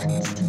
Princeton.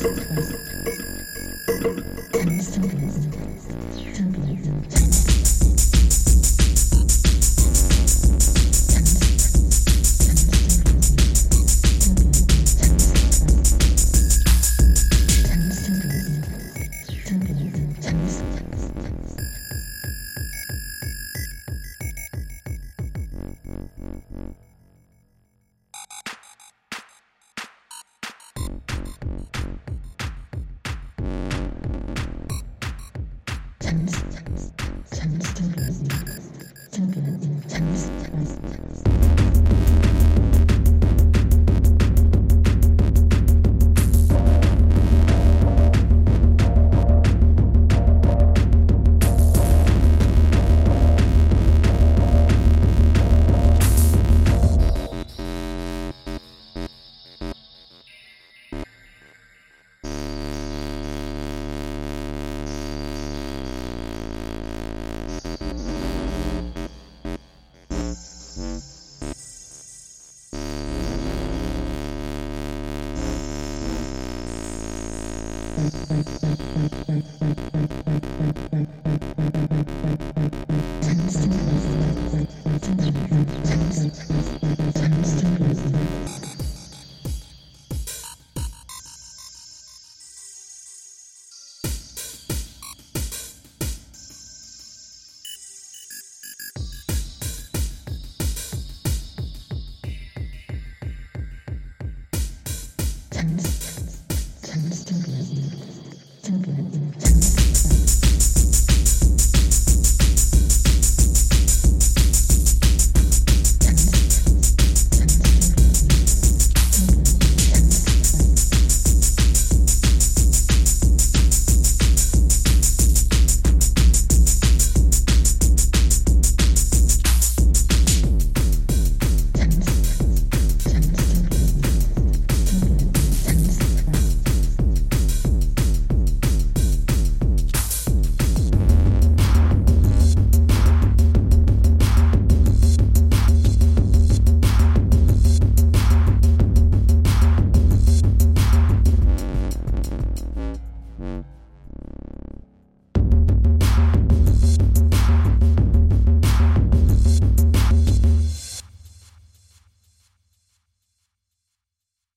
podcast. friends. Tanz,